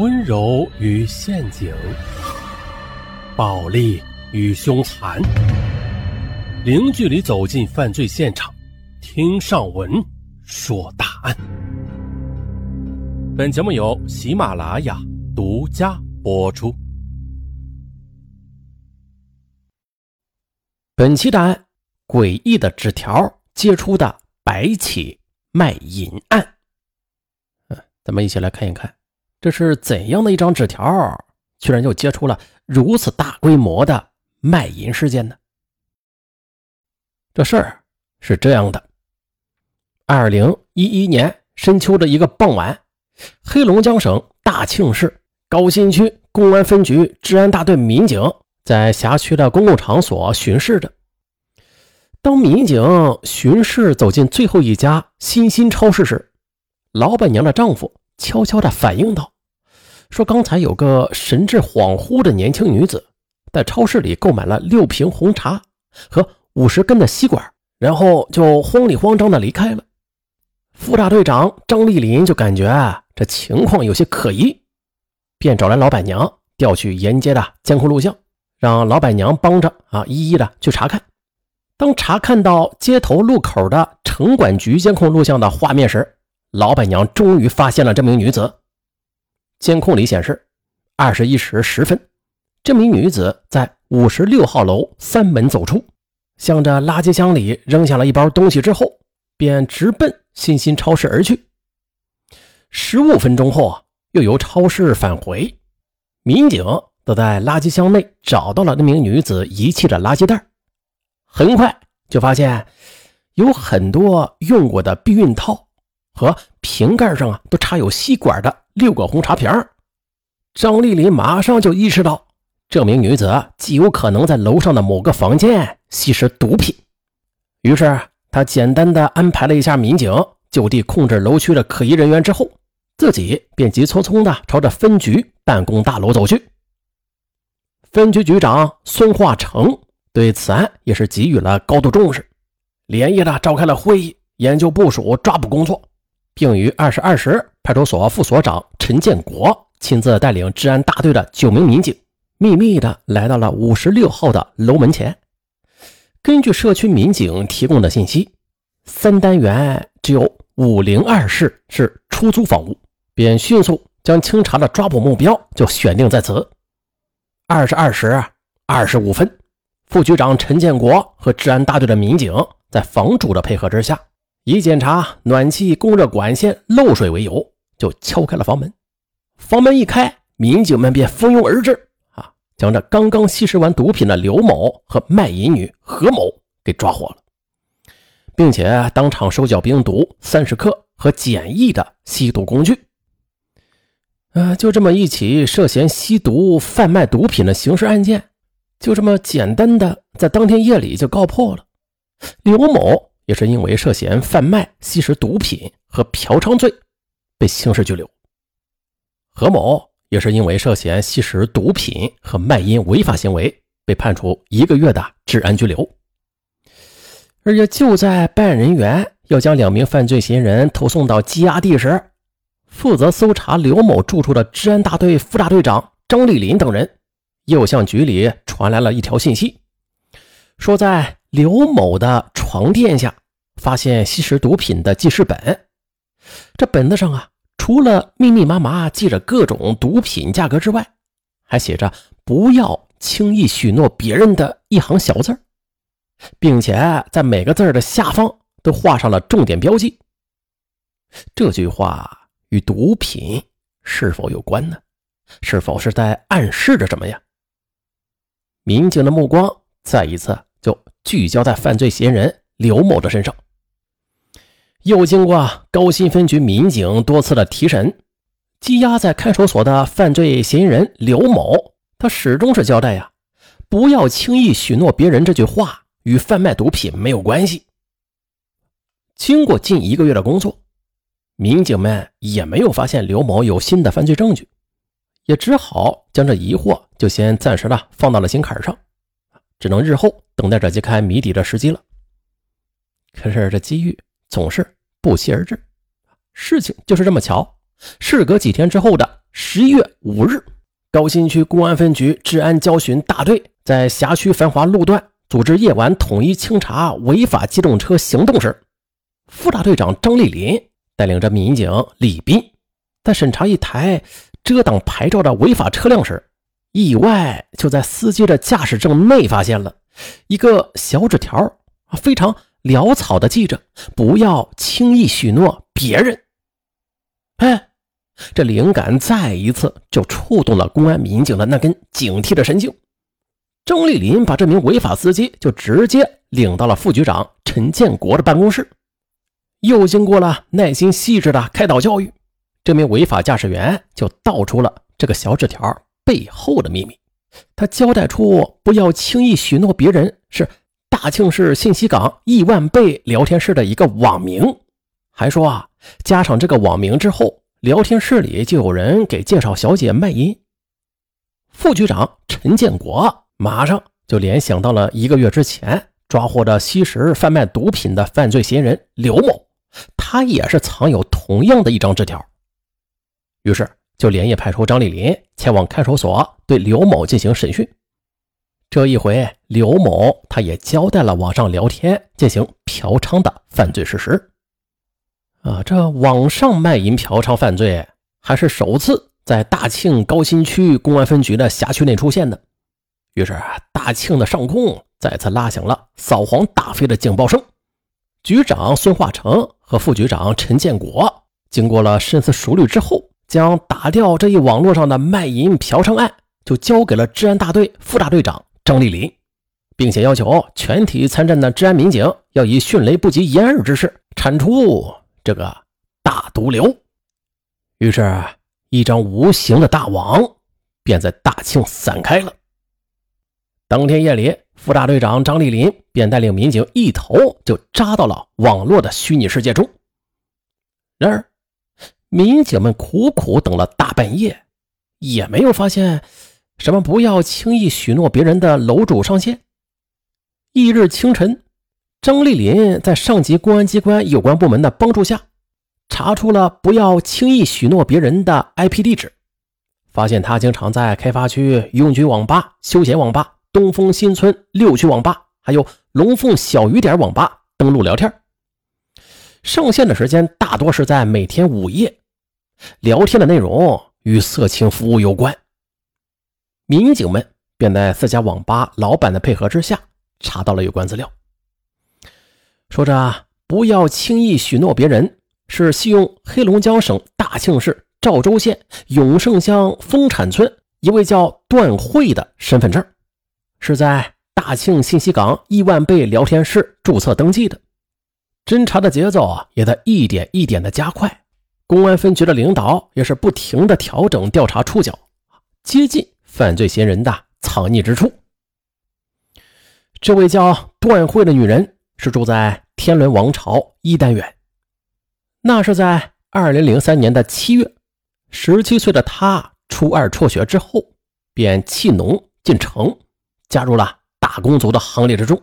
温柔与陷阱，暴力与凶残，零距离走进犯罪现场，听上文说大案。本节目由喜马拉雅独家播出。本期答案：诡异的纸条揭出的白起卖淫案。嗯，咱们一起来看一看。这是怎样的一张纸条，居然就揭出了如此大规模的卖淫事件呢？这事儿是这样的：二零一一年深秋的一个傍晚，黑龙江省大庆市高新区公安分局治安大队民警在辖区的公共场所巡视着。当民警巡视走进最后一家新兴超市时，老板娘的丈夫。悄悄地反映道：“说刚才有个神志恍惚的年轻女子，在超市里购买了六瓶红茶和五十根的吸管，然后就慌里慌张的离开了。”副大队长张丽林就感觉这情况有些可疑，便找来老板娘调取沿街的监控录像，让老板娘帮着啊一一的去查看。当查看到街头路口的城管局监控录像的画面时，老板娘终于发现了这名女子。监控里显示，二十一时十分，这名女子在五十六号楼三门走出，向着垃圾箱里扔下了一包东西之后，便直奔新兴超市而去。十五分钟后啊，又由超市返回，民警则在垃圾箱内找到了那名女子遗弃的垃圾袋，很快就发现有很多用过的避孕套。和瓶盖上啊都插有吸管的六个红茶瓶张丽丽马上就意识到，这名女子极有可能在楼上的某个房间吸食毒品。于是，她简单的安排了一下民警就地控制楼区的可疑人员之后，自己便急匆匆的朝着分局办公大楼走去。分局局长孙化成对此案也是给予了高度重视，连夜的召开了会议，研究部署抓捕工作。并于二十二时，派出所副所长陈建国亲自带领治安大队的九名民警，秘密的来到了五十六号的楼门前。根据社区民警提供的信息，三单元只有五零二室是出租房屋，便迅速将清查的抓捕目标就选定在此。二十二时二十五分，副局长陈建国和治安大队的民警在房主的配合之下。以检查暖气供热管线漏水为由，就敲开了房门。房门一开，民警们便蜂拥而至，啊，将这刚刚吸食完毒品的刘某和卖淫女何某给抓获了，并且当场收缴冰毒三十克和简易的吸毒工具。呃，就这么一起涉嫌吸毒贩卖毒品的刑事案件，就这么简单的在当天夜里就告破了。刘某。也是因为涉嫌贩卖、吸食毒品和嫖娼罪，被刑事拘留。何某也是因为涉嫌吸食毒品和卖淫违法行为，被判处一个月的治安拘留。而且就在办案人员要将两名犯罪嫌疑人投送到羁押地时，负责搜查刘某住处的治安大队副大队长张丽林等人，又向局里传来了一条信息，说在刘某的床垫下。发现吸食毒品的记事本，这本子上啊，除了密密麻麻记着各种毒品价格之外，还写着“不要轻易许诺别人”的一行小字并且在每个字的下方都画上了重点标记。这句话与毒品是否有关呢？是否是在暗示着什么呀？民警的目光再一次就聚焦在犯罪嫌疑人刘某的身上。又经过高新分局民警多次的提审，羁押在看守所的犯罪嫌疑人刘某，他始终是交代呀，不要轻易许诺别人这句话与贩卖毒品没有关系。经过近一个月的工作，民警们也没有发现刘某有新的犯罪证据，也只好将这疑惑就先暂时的放到了心坎上，只能日后等待着揭开谜底的时机了。可是这机遇。总是不期而至，事情就是这么巧。事隔几天之后的十一月五日，高新区公安分局治安交巡大队在辖区繁华路段组织夜晚统一清查违法机动车行动时，副大队长张丽林带领着民警李斌，在审查一台遮挡牌照的违法车辆时，意外就在司机的驾驶证内发现了一个小纸条，非常潦草的记着“不要轻易许诺别人”。哎，这灵感再一次就触动了公安民警的那根警惕的神经。张丽林把这名违法司机就直接领到了副局长陈建国的办公室，又经过了耐心细致的开导教育，这名违法驾驶员就道出了这个小纸条背后的秘密。他交代出不要轻易许诺别人是大庆市信息港亿万倍聊天室的一个网名，还说啊，加上这个网名之后，聊天室里就有人给介绍小姐卖淫。副局长陈建国。马上就联想到了一个月之前抓获的吸食、贩卖毒品的犯罪嫌疑人刘某，他也是藏有同样的一张纸条。于是就连夜派出张丽林前往看守所对刘某进行审讯。这一回，刘某他也交代了网上聊天进行嫖娼的犯罪事实。啊，这网上卖淫嫖娼犯罪还是首次在大庆高新区公安分局的辖区内出现的。于是，大庆的上空再次拉响了扫黄打非的警报声。局长孙化成和副局长陈建国经过了深思熟虑之后，将打掉这一网络上的卖淫嫖娼案，就交给了治安大队副大队长张丽林，并且要求全体参战的治安民警要以迅雷不及掩耳之势铲除这个大毒瘤。于是，一张无形的大网便在大庆散开了。当天夜里，副大队长张丽林便带领民警一头就扎到了网络的虚拟世界中。然而，民警们苦苦等了大半夜，也没有发现什么“不要轻易许诺别人”的楼主上线。翌日清晨，张丽林在上级公安机关有关部门的帮助下，查出了“不要轻易许诺别人”的 IP 地址，发现他经常在开发区拥军网吧、休闲网吧。东风新村六区网吧，还有龙凤小雨点网吧登录聊天，上线的时间大多是在每天午夜，聊天的内容与色情服务有关。民警们便在四家网吧老板的配合之下，查到了有关资料，说着不要轻易许诺别人，是系用黑龙江省大庆市赵州县永盛乡丰产村一位叫段慧的身份证。是在大庆信息港亿万倍聊天室注册登记的，侦查的节奏啊也在一点一点的加快，公安分局的领导也是不停的调整调查触角，接近犯罪嫌疑人的藏匿之处。这位叫段慧的女人是住在天伦王朝一单元，那是在二零零三年的七月，十七岁的她初二辍学之后，便弃农进城。加入了打工族的行列之中，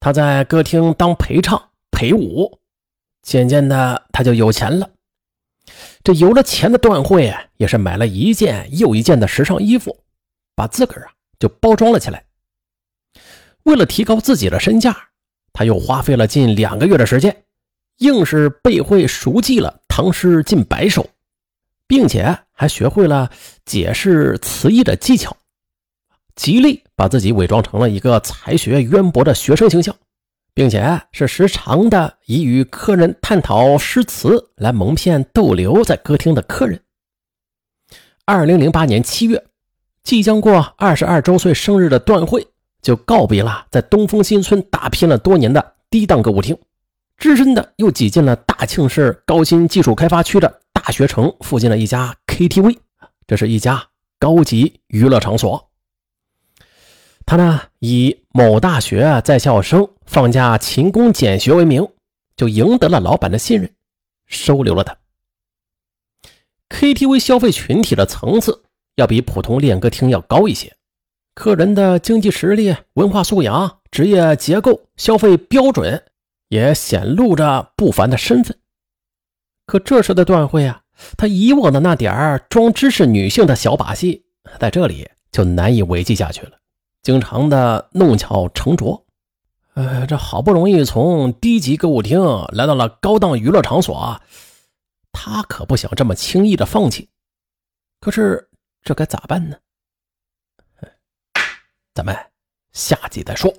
她在歌厅当陪唱陪舞，渐渐的她就有钱了。这有了钱的段慧啊，也是买了一件又一件的时尚衣服，把自个儿啊就包装了起来。为了提高自己的身价，他又花费了近两个月的时间，硬是背会熟记了唐诗近百首，并且还学会了解释词义的技巧。极力把自己伪装成了一个才学渊博的学生形象，并且是时常的以与客人探讨诗词来蒙骗逗留在歌厅的客人。二零零八年七月，即将过二十二周岁生日的段慧就告别了在东风新村打拼了多年的低档歌舞厅，只身的又挤进了大庆市高新技术开发区的大学城附近的一家 KTV，这是一家高级娱乐场所。他呢，以某大学在校生放假勤工俭学为名，就赢得了老板的信任，收留了他。KTV 消费群体的层次要比普通练歌厅要高一些，客人的经济实力、文化素养、职业结构、消费标准也显露着不凡的身份。可这时的段慧啊，他以往的那点儿装知识女性的小把戏，在这里就难以维系下去了，经常的弄巧成拙。呃，这好不容易从低级歌舞厅来到了高档娱乐场所，他可不想这么轻易的放弃。可是这该咋办呢？咱们下集再说。